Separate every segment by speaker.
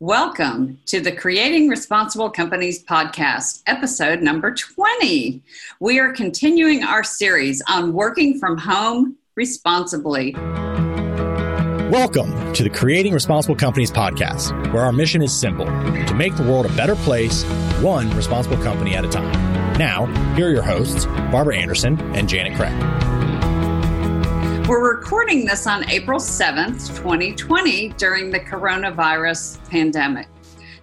Speaker 1: Welcome to the Creating Responsible Companies podcast, episode number 20. We are continuing our series on working from home responsibly.
Speaker 2: Welcome to the Creating Responsible Companies podcast, where our mission is simple to make the world a better place, one responsible company at a time. Now, here are your hosts, Barbara Anderson and Janet Craig.
Speaker 1: We're recording this on April 7th, 2020, during the coronavirus pandemic.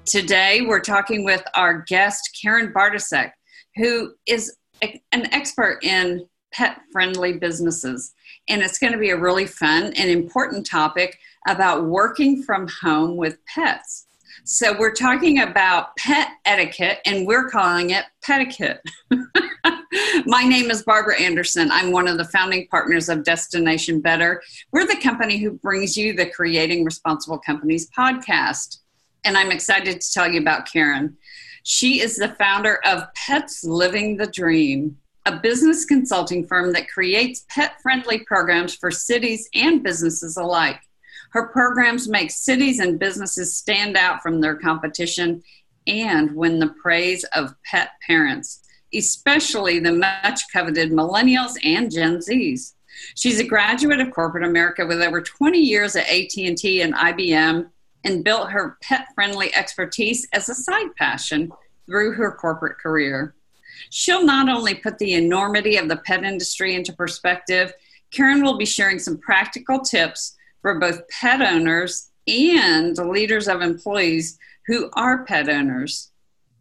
Speaker 1: Today, we're talking with our guest, Karen Bartoszek, who is a, an expert in pet friendly businesses. And it's going to be a really fun and important topic about working from home with pets. So, we're talking about pet etiquette, and we're calling it Petiquette. My name is Barbara Anderson. I'm one of the founding partners of Destination Better. We're the company who brings you the Creating Responsible Companies podcast. And I'm excited to tell you about Karen. She is the founder of Pets Living the Dream, a business consulting firm that creates pet friendly programs for cities and businesses alike. Her programs make cities and businesses stand out from their competition and win the praise of pet parents especially the much coveted millennials and Gen Zs. She's a graduate of corporate America with over 20 years at AT&T and IBM and built her pet-friendly expertise as a side passion through her corporate career. She'll not only put the enormity of the pet industry into perspective, Karen will be sharing some practical tips for both pet owners and the leaders of employees who are pet owners.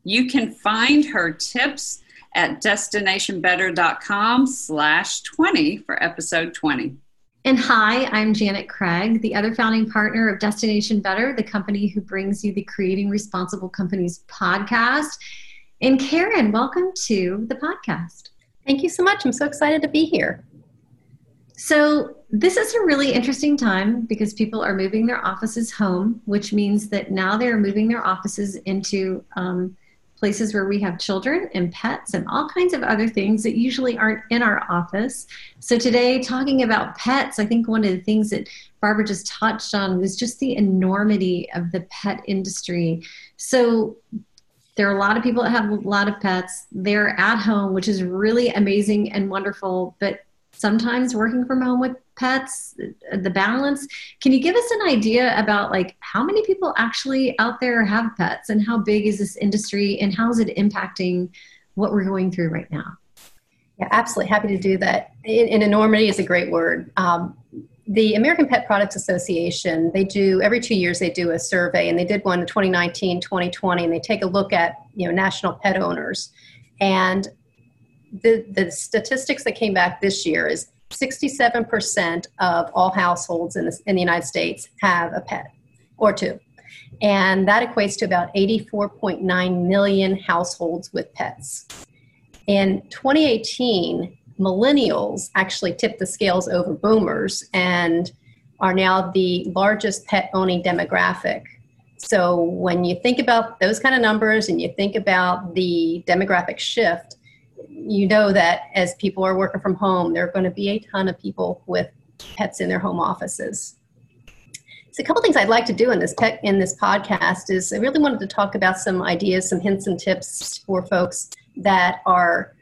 Speaker 1: You can find her tips at destinationbetter.com slash 20 for episode 20.
Speaker 3: And hi, I'm Janet Craig, the other founding partner of Destination Better, the company who brings you the Creating Responsible Companies podcast. And Karen, welcome to the podcast.
Speaker 4: Thank you so much. I'm so excited to be here.
Speaker 3: So, this is a really interesting time because people are moving their offices home, which means that now they're moving their offices into um, places where we have children and pets and all kinds of other things that usually aren't in our office. So, today, talking about pets, I think one of the things that Barbara just touched on was just the enormity of the pet industry. So, there are a lot of people that have a lot of pets. They're at home, which is really amazing and wonderful, but sometimes working from home with pets the balance. Can you give us an idea about like how many people actually out there have pets and how big is this industry and how is it impacting what we're going through right now?
Speaker 4: Yeah absolutely. Happy to do that. And enormity is a great word. Um, the american pet products association they do every two years they do a survey and they did one in 2019 2020 and they take a look at you know national pet owners. And the, the statistics that came back this year is 67% of all households in the, in the United States have a pet or two. And that equates to about 84.9 million households with pets. In 2018, millennials actually tipped the scales over boomers and are now the largest pet owning demographic. So when you think about those kind of numbers and you think about the demographic shift, you know that as people are working from home, there are going to be a ton of people with pets in their home offices. So a couple things I'd like to do in this pet, in this podcast is I really wanted to talk about some ideas, some hints and tips for folks that are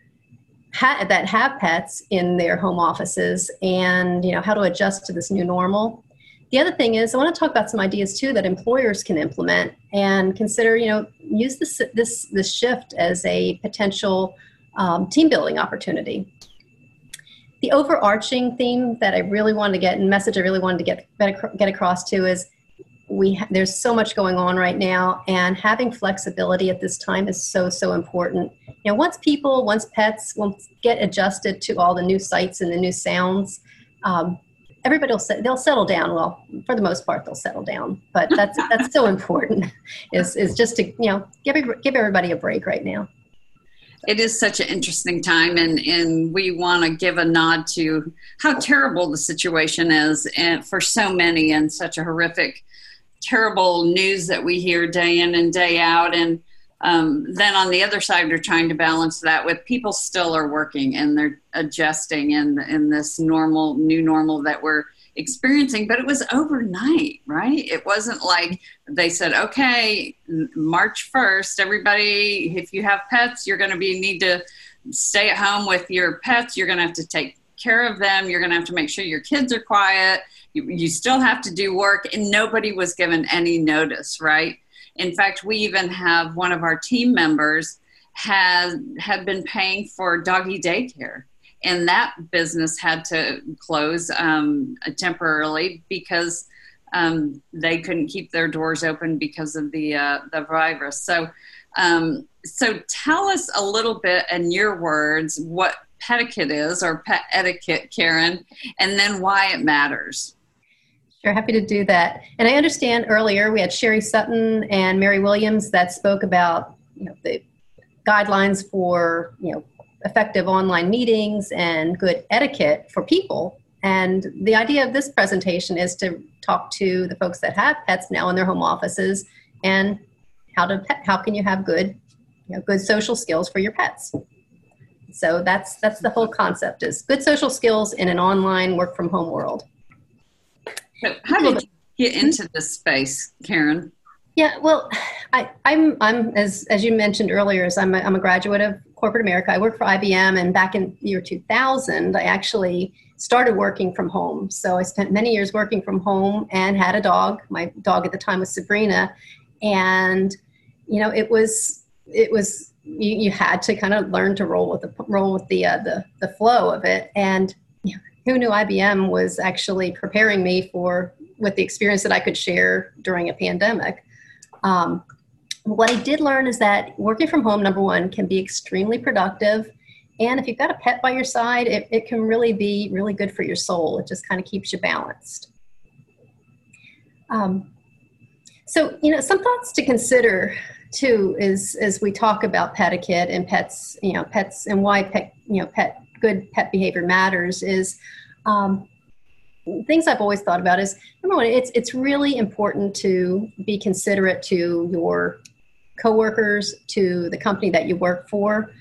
Speaker 4: ha- that have pets in their home offices, and you know how to adjust to this new normal. The other thing is I want to talk about some ideas too that employers can implement and consider. You know, use this this this shift as a potential um, team building opportunity. The overarching theme that I really wanted to get and message I really wanted to get get across to is we ha- there's so much going on right now and having flexibility at this time is so so important. You know once people once pets once get adjusted to all the new sights and the new sounds um, everybody will se- they'll settle down. Well for the most part they'll settle down but that's that's so important is is just to you know give give everybody a break right now
Speaker 1: it is such an interesting time and, and we want to give a nod to how terrible the situation is and for so many and such a horrific terrible news that we hear day in and day out. And um, then on the other side we're trying to balance that with people still are working and they're adjusting in in this normal new normal that we're experiencing, but it was overnight, right? It wasn't like they said, okay, March 1st, everybody, if you have pets, you're going to be need to stay at home with your pets. You're going to have to take care of them. You're going to have to make sure your kids are quiet. You, you still have to do work, and nobody was given any notice, right? In fact, we even have one of our team members has had been paying for doggy daycare and that business had to close um, temporarily because um, they couldn't keep their doors open because of the uh, the virus. So, um, so tell us a little bit in your words what etiquette is or pet etiquette, Karen, and then why it matters.
Speaker 4: Sure, happy to do that. And I understand earlier we had Sherry Sutton and Mary Williams that spoke about you know the guidelines for you know effective online meetings and good etiquette for people. And the idea of this presentation is to talk to the folks that have pets now in their home offices and how to how can you have good you know, good social skills for your pets. So that's that's the whole concept is good social skills in an online work from home world.
Speaker 1: So how did you get into this space, Karen?
Speaker 4: Yeah, well, I, am I'm, I'm as as you mentioned earlier, as I'm a, I'm a graduate of corporate America. I work for IBM, and back in the year 2000, I actually started working from home. So I spent many years working from home and had a dog. My dog at the time was Sabrina, and you know it was it was you, you had to kind of learn to roll with the roll with the uh, the the flow of it. And who knew IBM was actually preparing me for with the experience that I could share during a pandemic. Um, what I did learn is that working from home, number one, can be extremely productive. And if you've got a pet by your side, it, it can really be really good for your soul. It just kind of keeps you balanced. Um, so, you know, some thoughts to consider too is as we talk about pet etiquette and pets, you know, pets and why pet, you know, pet good pet behavior matters is um, things I've always thought about is number one, it's it's really important to be considerate to your coworkers, to the company that you work for.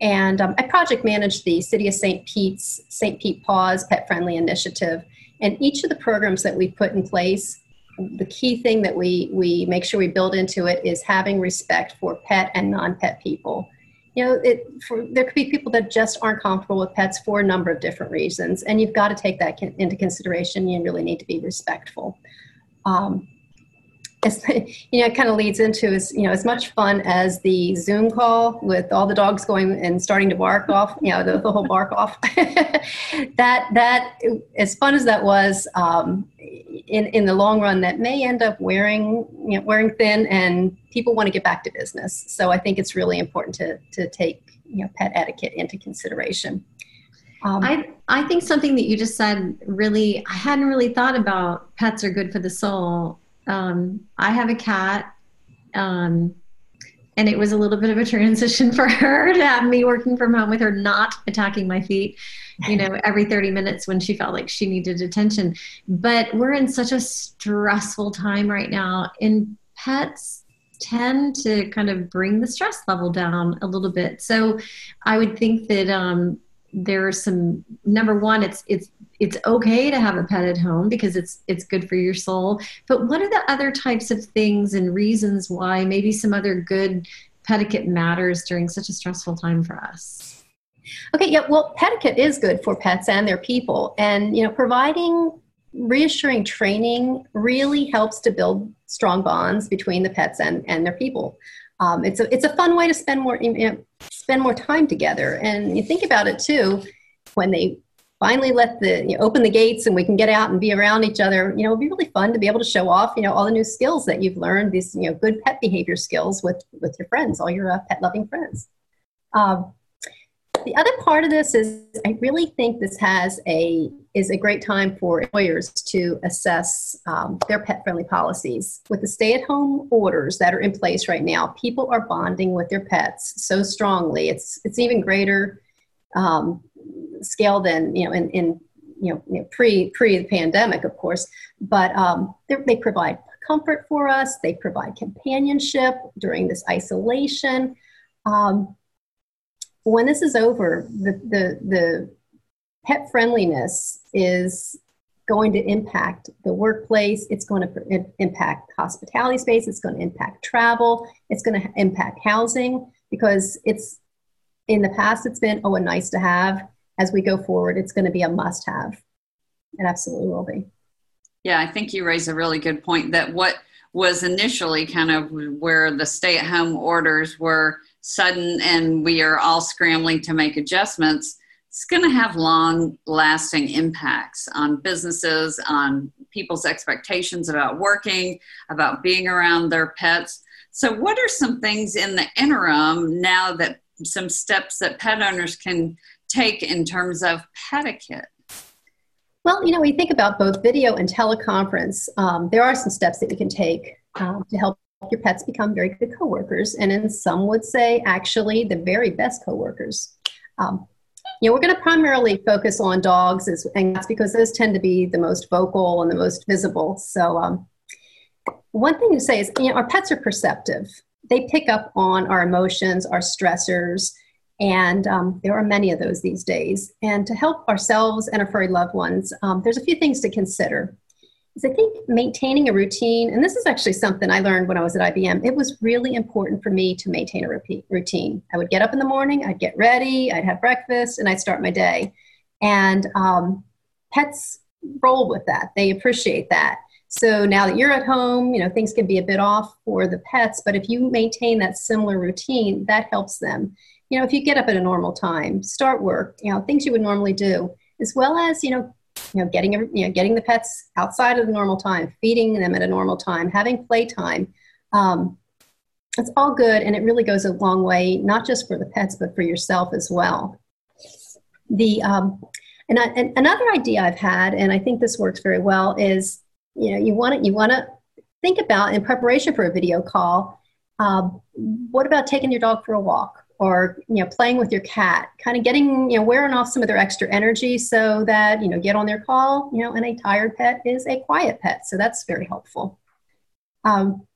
Speaker 4: And um, I project manage the City of St. Pete's St. Pete Paws Pet Friendly Initiative. And each of the programs that we put in place, the key thing that we, we make sure we build into it is having respect for pet and non pet people. You know, it, for, there could be people that just aren't comfortable with pets for a number of different reasons, and you've got to take that into consideration. You really need to be respectful. Um, as, you know, it kind of leads into is you know as much fun as the Zoom call with all the dogs going and starting to bark off, you know, the, the whole bark off. that that as fun as that was, um, in in the long run, that may end up wearing you know, wearing thin, and people want to get back to business. So I think it's really important to to take you know pet etiquette into consideration.
Speaker 3: Um, I I think something that you just said really I hadn't really thought about pets are good for the soul um, I have a cat, um, and it was a little bit of a transition for her to have me working from home with her not attacking my feet, you know, every 30 minutes when she felt like she needed attention. But we're in such a stressful time right now, and pets tend to kind of bring the stress level down a little bit. So I would think that um, there are some number one it's it's it's okay to have a pet at home because it's it's good for your soul but what are the other types of things and reasons why maybe some other good etiquette matters during such a stressful time for us
Speaker 4: okay yeah well etiquette is good for pets and their people and you know providing reassuring training really helps to build strong bonds between the pets and, and their people um, it's a it's a fun way to spend more you know, spend more time together. And you think about it too, when they finally let the you know, open the gates and we can get out and be around each other. You know, it'd be really fun to be able to show off you know all the new skills that you've learned. These you know good pet behavior skills with with your friends, all your uh, pet loving friends. Um, the other part of this is I really think this has a is a great time for employers to assess um, their pet friendly policies. With the stay at home orders that are in place right now, people are bonding with their pets so strongly. It's it's even greater um, scale than you know in, in you know, pre pre the pandemic, of course. But um, they provide comfort for us. They provide companionship during this isolation. Um, when this is over, the, the, the pet friendliness is going to impact the workplace. It's going to impact hospitality space. It's going to impact travel. It's going to impact housing because it's in the past it's been oh a nice to have. As we go forward, it's going to be a must have. It absolutely will be.
Speaker 1: Yeah, I think you raise a really good point that what was initially kind of where the stay at home orders were sudden and we are all scrambling to make adjustments it's going to have long lasting impacts on businesses, on people's expectations about working, about being around their pets. So, what are some things in the interim now that some steps that pet owners can take in terms of etiquette?
Speaker 4: Well, you know, we think about both video and teleconference. Um, there are some steps that you can take um, to help your pets become very good coworkers, and in some would say actually the very best coworkers. Um, you know, we're going to primarily focus on dogs, as, and that's because those tend to be the most vocal and the most visible. So, um, one thing to say is, you know, our pets are perceptive. They pick up on our emotions, our stressors, and um, there are many of those these days. And to help ourselves and our furry loved ones, um, there's a few things to consider is I think maintaining a routine, and this is actually something I learned when I was at IBM. It was really important for me to maintain a routine. I would get up in the morning, I'd get ready, I'd have breakfast, and I'd start my day. And um, pets roll with that; they appreciate that. So now that you're at home, you know things can be a bit off for the pets, but if you maintain that similar routine, that helps them. You know, if you get up at a normal time, start work, you know, things you would normally do, as well as you know you know, getting you know, getting the pets outside of the normal time, feeding them at a normal time, having playtime. Um, it's all good, and it really goes a long way, not just for the pets, but for yourself as well. The um, and, I, and another idea I've had, and I think this works very well, is you know you want to you want to think about in preparation for a video call. Um, what about taking your dog for a walk? Or you know playing with your cat kind of getting you know wearing off some of their extra energy so that you know get on their call you know and a tired pet is a quiet pet so that's very helpful um,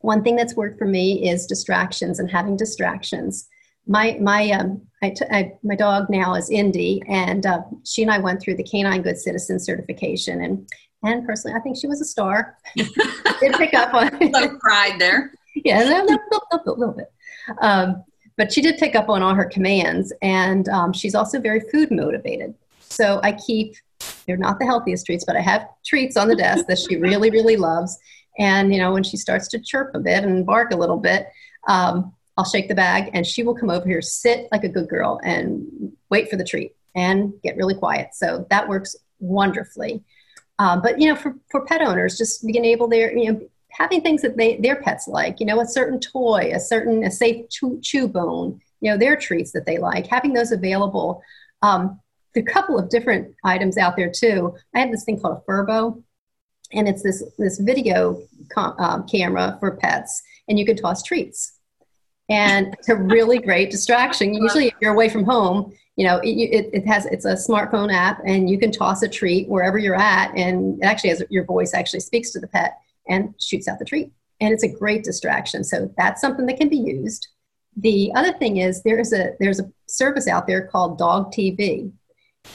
Speaker 4: one thing that's worked for me is distractions and having distractions my my um, I t- I, my dog now is Indy, and uh, she and I went through the Canine Good Citizen certification, and and personally, I think she was a star. Did pick up on
Speaker 1: some pride there.
Speaker 4: Yeah, a little, little, little bit. Um, but she did pick up on all her commands, and um, she's also very food motivated. So I keep, they're not the healthiest treats, but I have treats on the desk that she really, really loves. And, you know, when she starts to chirp a bit and bark a little bit, um, I'll shake the bag and she will come over here, sit like a good girl, and wait for the treat and get really quiet. So that works wonderfully. Um, but you know, for, for pet owners, just being able there, you know, having things that they their pets like you know a certain toy a certain a safe chew, chew bone you know their treats that they like having those available. Um, a couple of different items out there too. I have this thing called a furbo and it's this this video com- um, camera for pets and you can toss treats. And it's a really great distraction. Usually if you're away from home you know it, it, it, has it's a smartphone app and you can toss a treat wherever you're at and it actually has your voice actually speaks to the pet and shoots out the treat. And it's a great distraction. So that's something that can be used. The other thing is there's a there's a service out there called Dog TV,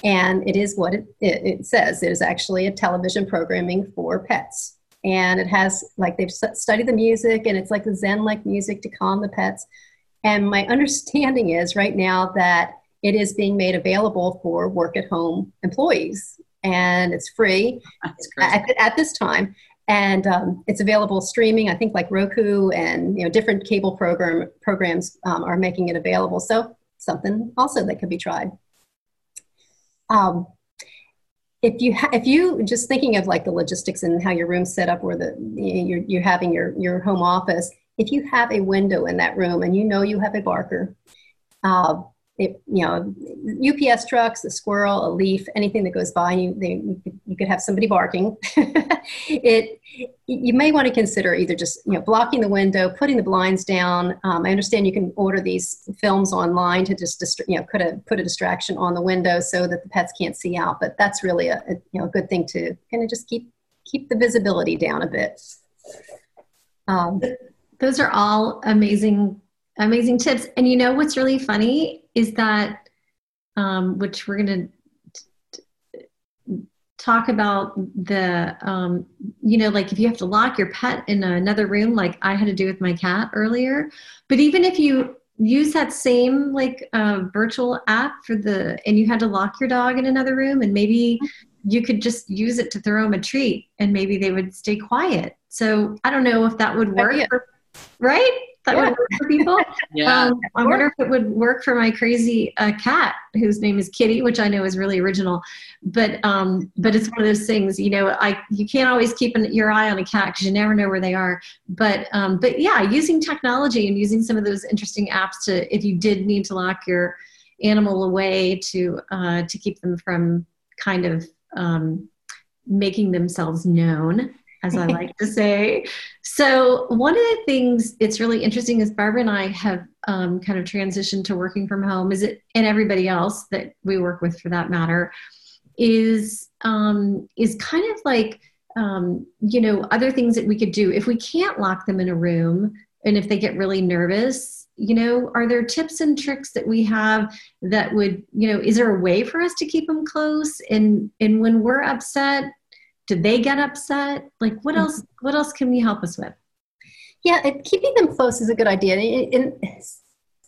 Speaker 4: and it is what it, it, it says. It is actually a television programming for pets, and it has like they've studied the music, and it's like the Zen-like music to calm the pets. And my understanding is right now that it is being made available for work at home employees, and it's free at, at this time and um, it's available streaming. I think like Roku and you know different cable program programs um, are making it available. So something also that could be tried. Um, if you ha- if you just thinking of like the logistics and how your room's set up, where the you're, you're having your your home office, if you have a window in that room and you know you have a barker, uh, it, you know, UPS trucks, a squirrel, a leaf, anything that goes by, you, they, you, could, have somebody barking. it, you may want to consider either just you know blocking the window, putting the blinds down. Um, I understand you can order these films online to just you know put a put a distraction on the window so that the pets can't see out. But that's really a, a you know a good thing to kind of just keep keep the visibility down a bit.
Speaker 3: Um, Those are all amazing amazing tips. And you know what's really funny is that, um, which we're going to talk about the um, you know like if you have to lock your pet in another room like i had to do with my cat earlier. But even if you use that same like uh, virtual app for the and you had to lock your dog in another room and maybe you could just use it to throw them a treat and maybe they would stay quiet. So i don't know if that would work for, right that yeah. would work for people.
Speaker 1: yeah. Um,
Speaker 3: I wonder if it would work for my crazy uh, cat whose name is Kitty, which I know is really original. But um, but it's one of those things, you know, I you can't always keep an, your eye on a cat because you never know where they are. But um, but yeah, using technology and using some of those interesting apps to if you did need to lock your animal away to uh, to keep them from kind of um, making themselves known as I like to say. So, one of the things it's really interesting is Barbara and I have um, kind of transitioned to working from home. Is it and everybody else that we work with, for that matter, is um, is kind of like um, you know other things that we could do if we can't lock them in a room and if they get really nervous you know are there tips and tricks that we have that would you know is there a way for us to keep them close and and when we're upset did they get upset like what mm-hmm. else what else can we help us with
Speaker 4: yeah keeping them close is a good idea and,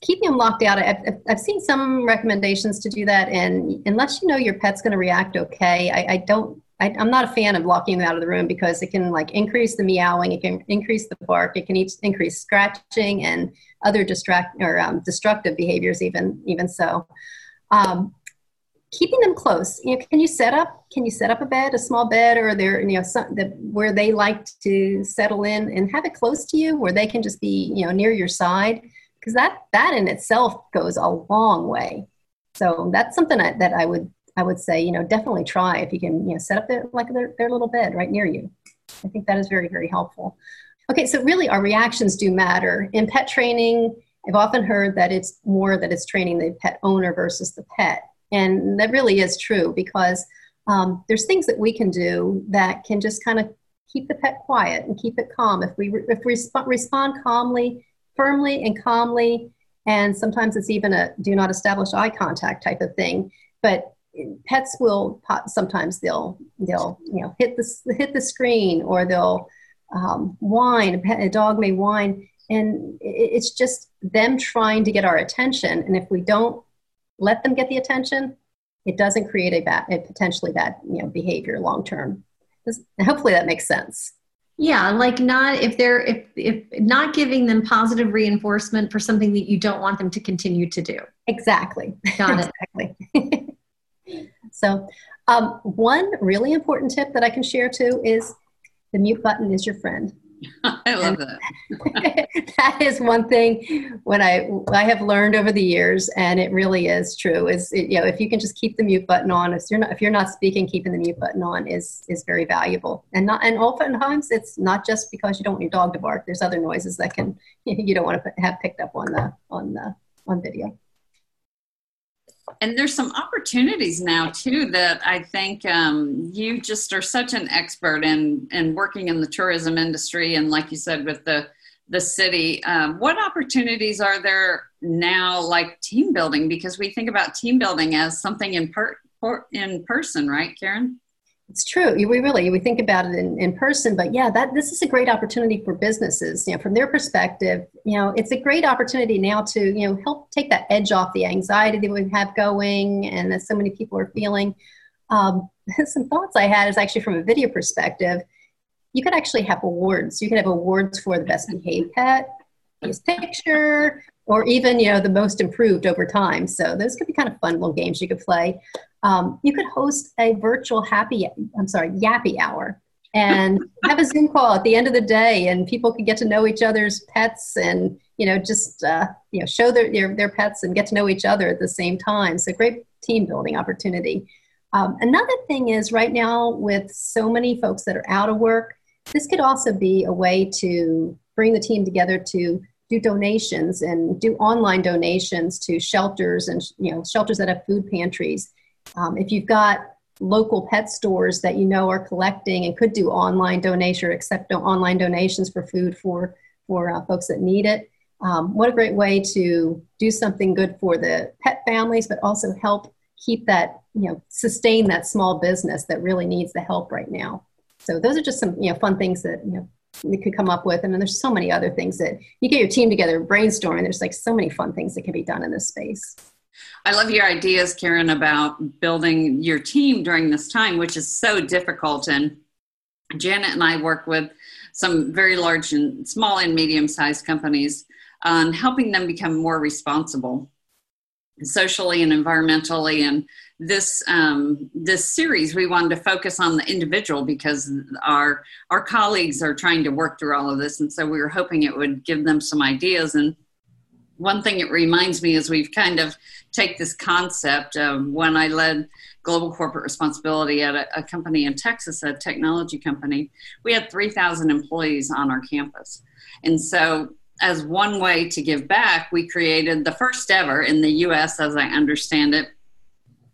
Speaker 4: keeping them locked out I've, I've seen some recommendations to do that and unless you know your pet's going to react okay I, I don't I, am not a fan of locking them out of the room because it can like increase the meowing, it can increase the bark, it can increase scratching and other distract or um, destructive behaviors. Even even so, um, keeping them close. You know can you set up can you set up a bed a small bed or there you know some, the, where they like to settle in and have it close to you where they can just be you know near your side? Because that that in itself goes a long way. So that's something that, that i would i would say you know definitely try if you can you know set up their like their, their little bed right near you. I think that is very very helpful. Okay so really our reactions do matter. In pet training i've often heard that it's more that it's training the pet owner versus the pet and that really is true because um, there's things that we can do that can just kind of keep the pet quiet and keep it calm. If we, if we resp- respond calmly, firmly, and calmly, and sometimes it's even a do not establish eye contact type of thing. But pets will sometimes they'll they'll you know hit the hit the screen or they'll um, whine. A, pet, a dog may whine, and it's just them trying to get our attention. And if we don't let them get the attention, it doesn't create a bad, a potentially bad, you know, behavior long term. Hopefully that makes sense.
Speaker 3: Yeah, like not if they're if if not giving them positive reinforcement for something that you don't want them to continue to do.
Speaker 4: Exactly.
Speaker 3: Got it.
Speaker 4: exactly. so, um, one really important tip that I can share too is the mute button is your friend.
Speaker 1: I love that.
Speaker 4: that is one thing when I I have learned over the years, and it really is true. Is it, you know if you can just keep the mute button on, if you're not if you're not speaking, keeping the mute button on is is very valuable. And not and oftentimes it's not just because you don't want your dog to bark. There's other noises that can you don't want to have picked up on the on the on video
Speaker 1: and there's some opportunities now too that I think um, you just are such an expert in in working in the tourism industry, and like you said with the the city. Um, what opportunities are there now, like team building? Because we think about team building as something in per, in person, right, Karen?
Speaker 4: It's true. We really we think about it in, in person, but yeah, that this is a great opportunity for businesses. You know, from their perspective, you know, it's a great opportunity now to you know help take that edge off the anxiety that we have going, and that so many people are feeling. Um, some thoughts I had is actually from a video perspective. You could actually have awards. You could have awards for the best behaved pet, best picture, or even you know the most improved over time. So those could be kind of fun little games you could play um, you could host a virtual happy, I'm sorry, yappy hour and have a Zoom call at the end of the day and people could get to know each other's pets and, you know, just, uh, you know, show their, their, their, pets and get to know each other at the same time. So great team building opportunity. Um, another thing is right now with so many folks that are out of work, this could also be a way to bring the team together to do donations and do online donations to shelters and you know shelters that have food pantries um, if you've got local pet stores that you know are collecting and could do online donation or accept online donations for food for for uh, folks that need it. Um, what a great way to do something good for the pet families, but also help keep that you know sustain that small business that really needs the help right now so those are just some you know fun things that you know we could come up with. And then there's so many other things that you get your team together brainstorming. There's like so many fun things that can be done in this space.
Speaker 1: I love your ideas, Karen, about building your team during this time, which is so difficult. And Janet and I work with some very large and small and medium sized companies on helping them become more responsible socially and environmentally. And this um, this series we wanted to focus on the individual because our our colleagues are trying to work through all of this. And so we were hoping it would give them some ideas. And one thing it reminds me is we've kind of take this concept of when I led global corporate responsibility at a, a company in Texas, a technology company, we had 3,000 employees on our campus. And so as one way to give back, we created the first ever in the US, as I understand it,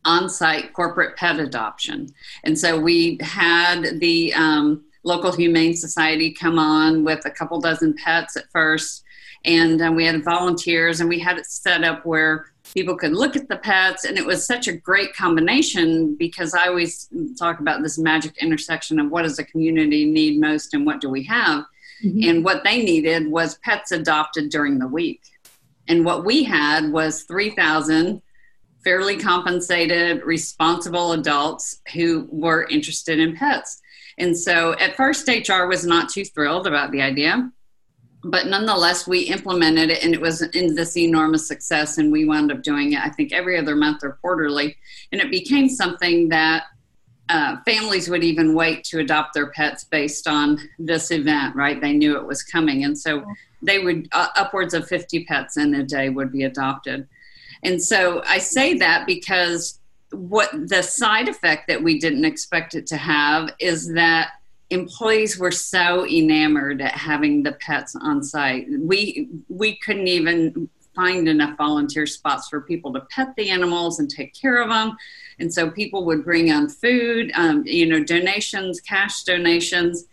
Speaker 1: on site corporate pet adoption. And so we had the um, local humane society come on with a couple dozen pets at first and um, we had volunteers and we had it set up where people could look at the pets and it was such a great combination because i always talk about this magic intersection of what does a community need most and what do we have mm-hmm. and what they needed was pets adopted during the week and what we had was 3000 fairly compensated responsible adults who were interested in pets and so at first hr was not too thrilled about the idea but nonetheless, we implemented it and it was in this enormous success. And we wound up doing it, I think, every other month or quarterly. And it became something that uh, families would even wait to adopt their pets based on this event, right? They knew it was coming. And so they would, uh, upwards of 50 pets in a day would be adopted. And so I say that because what the side effect that we didn't expect it to have is that employees were so enamored at having the pets on site. We we couldn't even find enough volunteer spots for people to pet the animals and take care of them. And so people would bring on food, um, you know, donations, cash donations.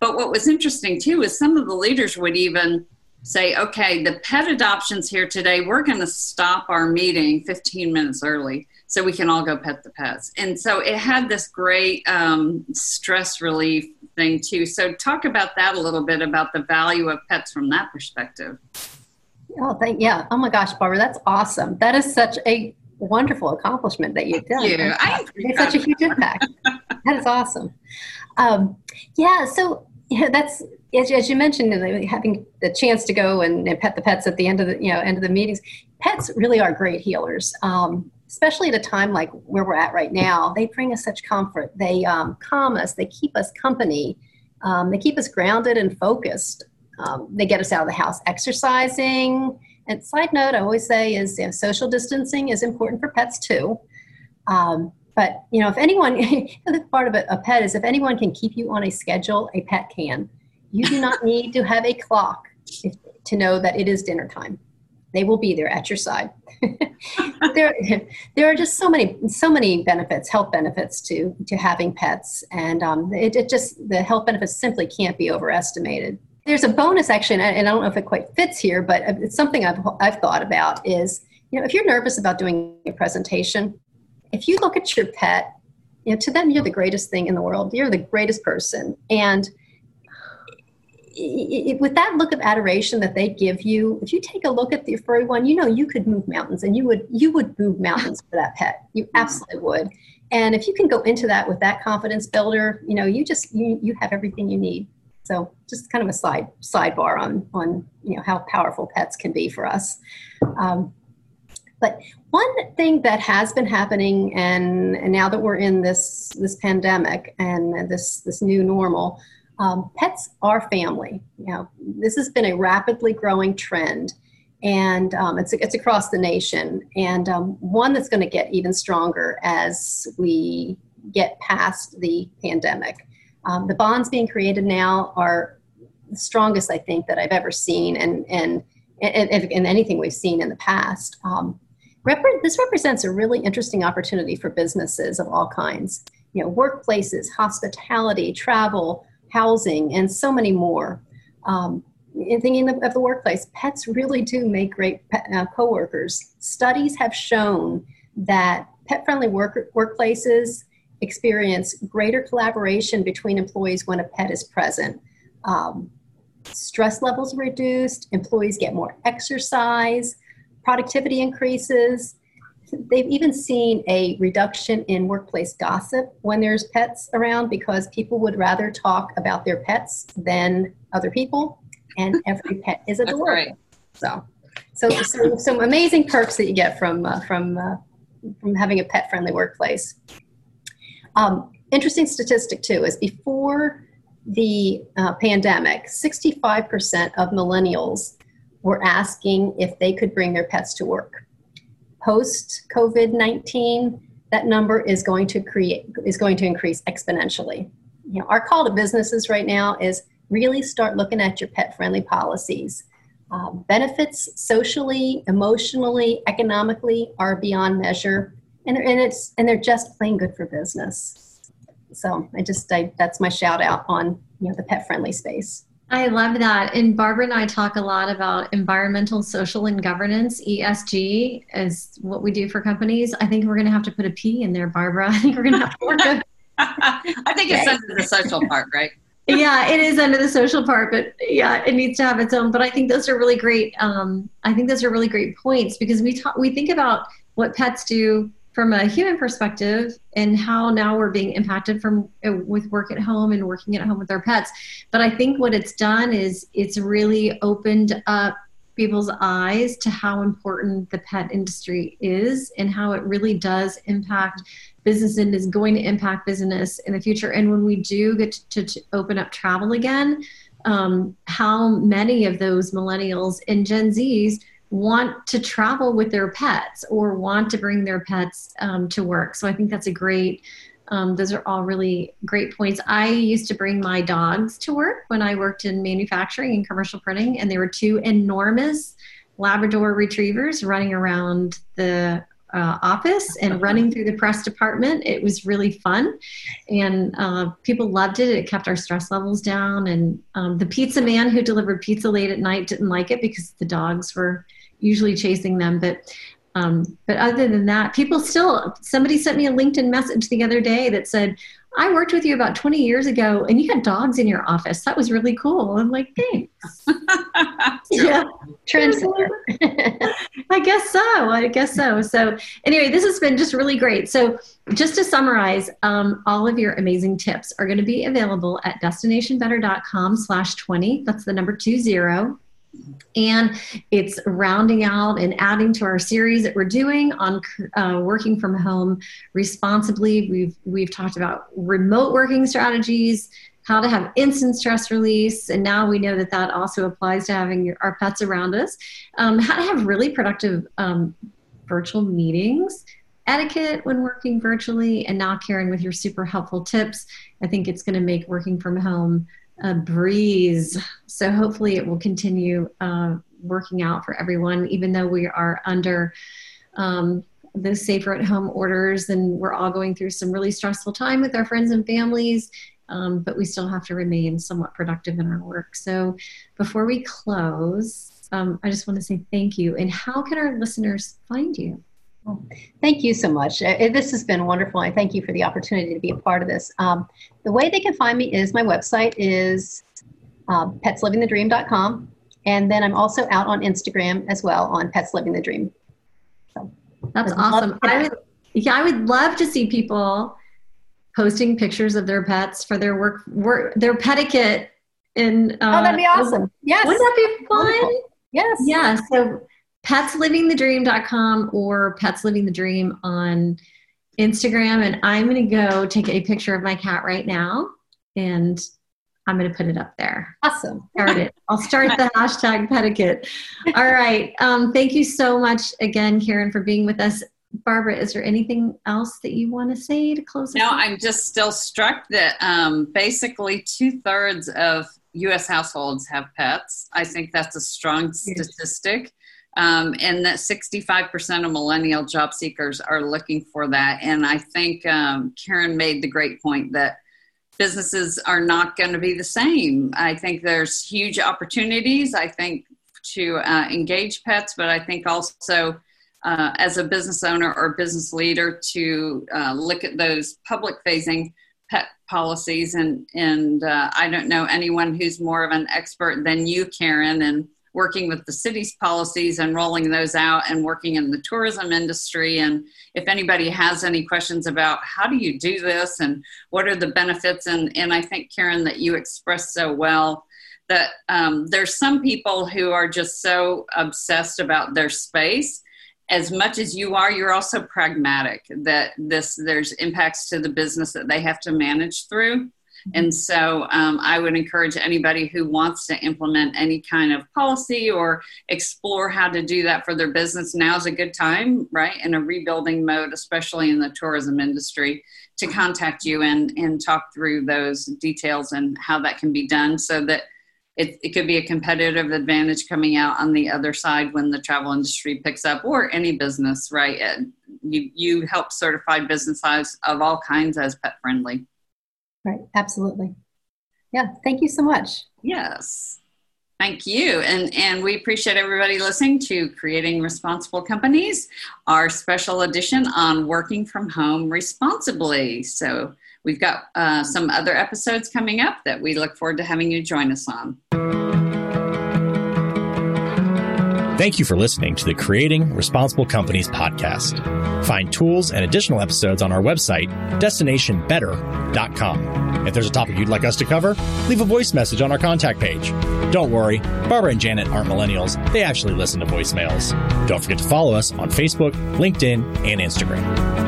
Speaker 1: But what was interesting too is some of the leaders would even say, okay, the pet adoptions here today, we're going to stop our meeting 15 minutes early so we can all go pet the pets. And so it had this great um, stress relief thing too. So talk about that a little bit about the value of pets from that perspective.
Speaker 4: Oh, thank yeah. Oh my gosh, Barbara, that's awesome. That is such a wonderful accomplishment that you've done.
Speaker 1: You.
Speaker 4: I it's such a huge impact. that is awesome. Um, yeah, so yeah, that's as, as you mentioned, having the chance to go and, and, pet the pets at the end of the you know end of the meetings. Pets really are great healers. Um, especially at a time like where we're at right now, they bring us such comfort. They um, calm us, they keep us company, um, they keep us grounded and focused. Um, they get us out of the house exercising. And side note, I always say is you know, social distancing is important for pets too. Um, but you know, if anyone, the part of a, a pet is if anyone can keep you on a schedule, a pet can. You do not need to have a clock if, to know that it is dinner time. They will be there at your side. there, there are just so many, so many benefits, health benefits to to having pets, and um, it, it just the health benefits simply can't be overestimated. There's a bonus action, and I don't know if it quite fits here, but it's something I've I've thought about. Is you know if you're nervous about doing a presentation, if you look at your pet, you know to them you're the greatest thing in the world. You're the greatest person, and it, with that look of adoration that they give you, if you take a look at the furry one, you know you could move mountains, and you would you would move mountains for that pet. You absolutely would. And if you can go into that with that confidence builder, you know you just you you have everything you need. So just kind of a side sidebar on on you know how powerful pets can be for us. Um, but one thing that has been happening, and, and now that we're in this this pandemic and this this new normal, um, pets are family. You know, this has been a rapidly growing trend, and um, it's it's across the nation, and um, one that's going to get even stronger as we get past the pandemic. Um, the bonds being created now are the strongest I think that I've ever seen, and and and, anything we've seen in the past. Um, this represents a really interesting opportunity for businesses of all kinds. You know, workplaces, hospitality, travel, housing, and so many more. Um, in thinking of, the workplace, pets really do make great uh, coworkers. Studies have shown that pet friendly work, workplaces experience greater collaboration between employees when a pet is present. Um, stress levels reduced, employees get more exercise, productivity increases. They've even seen a reduction in workplace gossip when there's pets around because people would rather talk about their pets than other people, and every pet is adorable. So, so, so some amazing perks that you get from uh, from uh, from having a pet friendly workplace. Um, interesting statistic too is before the uh, pandemic, 65% of millennials were asking if they could bring their pets to work. Post COVID 19, that number is going to create is going to increase exponentially. You know, our call to businesses right now is really start looking at your pet friendly policies. Uh, benefits socially, emotionally, economically are beyond measure, and, and it's and they're just plain good for business. So I just I, that's my shout out on you know the pet friendly space.
Speaker 3: I love that. And Barbara and I talk a lot about environmental, social, and governance. ESG is what we do for companies. I think we're going to have to put a P in there, Barbara. I think we're going to have to work.
Speaker 1: A- I think it's under the social part, right?
Speaker 3: yeah, it is under the social part, but yeah, it needs to have its own. But I think those are really great. Um, I think those are really great points because we talk, we think about what pets do from a human perspective and how now we're being impacted from uh, with work at home and working at home with our pets. But I think what it's done is it's really opened up people's eyes to how important the pet industry is and how it really does impact business and is going to impact business in the future. And when we do get to, to open up travel again, um, how many of those millennials and Gen Zs want to travel with their pets or want to bring their pets um, to work. So I think that's a great. Um, those are all really great points. I used to bring my dogs to work when I worked in manufacturing and commercial printing, and there were two enormous Labrador retrievers running around the uh, office and running through the press department. It was really fun, and uh, people loved it. It kept our stress levels down. And um, the pizza man who delivered pizza late at night didn't like it because the dogs were usually chasing them. But um, but other than that, people still. Somebody sent me a LinkedIn message the other day that said, I worked with you about 20 years ago and you had dogs in your office. That was really cool. I'm like, thanks.
Speaker 4: yeah. Trendsetter.
Speaker 3: I guess so. I guess so. So anyway, this has been just really great. So just to summarize, um, all of your amazing tips are going to be available at destinationbetter.com slash 20. That's the number two zero and it's rounding out and adding to our series that we're doing on uh, working from home responsibly. We've we've talked about remote working strategies how to have instant stress release. And now we know that that also applies to having your, our pets around us. Um, how to have really productive um, virtual meetings etiquette when working virtually and now karen with your super helpful tips. I think it's going to make working from home a breeze. So hopefully it will continue uh, working out for everyone, even though we are under um, the safer at home orders and we're all going through some really stressful time with our friends and families. Um, but we still have to remain somewhat productive in our work. So before we close, um, I just want to say thank you. And how can our listeners find you?
Speaker 4: Thank you so much. Uh, this has been wonderful. I thank you for the opportunity to be a part of this. Um, the way they can find me is my website is um, petslivingthedream.com. And then I'm also out on Instagram as well on Pets Living the Dream.
Speaker 3: So, That's awesome. I would, yeah, I would love to see people posting pictures of their pets for their work, work their etiquette. In,
Speaker 4: uh, oh, that'd be awesome. Yes.
Speaker 3: Wouldn't that be fun?
Speaker 4: Wonderful. Yes.
Speaker 3: Yeah. So petslivingthedream.com or Pets Living the Dream on Instagram. And I'm going to go take a picture of my cat right now and I'm going to put it up there.
Speaker 4: Awesome.
Speaker 3: Start it. I'll start the hashtag petiquette. All right. Um, thank you so much again, Karen, for being with us. Barbara, is there anything else that you want to say to close? Out?
Speaker 1: No, I'm just still struck that um, basically two thirds of U.S. households have pets. I think that's a strong statistic. Um, and that 65% of millennial job seekers are looking for that. And I think um, Karen made the great point that businesses are not going to be the same. I think there's huge opportunities, I think, to uh, engage pets, but I think also uh, as a business owner or business leader to uh, look at those public facing pet policies and and uh, I don't know anyone who's more of an expert than you, Karen, and working with the city's policies and rolling those out and working in the tourism industry. And if anybody has any questions about how do you do this and what are the benefits, and and I think Karen that you expressed so well that um, there's some people who are just so obsessed about their space as much as you are you're also pragmatic that this there's impacts to the business that they have to manage through. And so um, i would encourage anybody who wants to implement any kind of policy or explore how to do that for their business now's a good time right in a rebuilding mode especially in the tourism industry to contact you and and talk through those details and how that can be done so that it, it could be a competitive advantage coming out on the other side when the travel industry picks up or any business right? You you help certified businesses of all kinds as pet friendly
Speaker 4: right. Absolutely. Yeah. Thank you so much.
Speaker 1: Yes. Thank you. And and we appreciate everybody listening to creating responsible companies our special edition on working from home responsibly. So We've got uh, some other episodes coming up that we look forward to having you join us on.
Speaker 2: Thank you for listening to the Creating Responsible Companies podcast. Find tools and additional episodes on our website, destinationbetter.com. If there's a topic you'd like us to cover, leave a voice message on our contact page. Don't worry, Barbara and Janet aren't millennials. They actually listen to voicemails. Don't forget to follow us on Facebook, LinkedIn, and Instagram.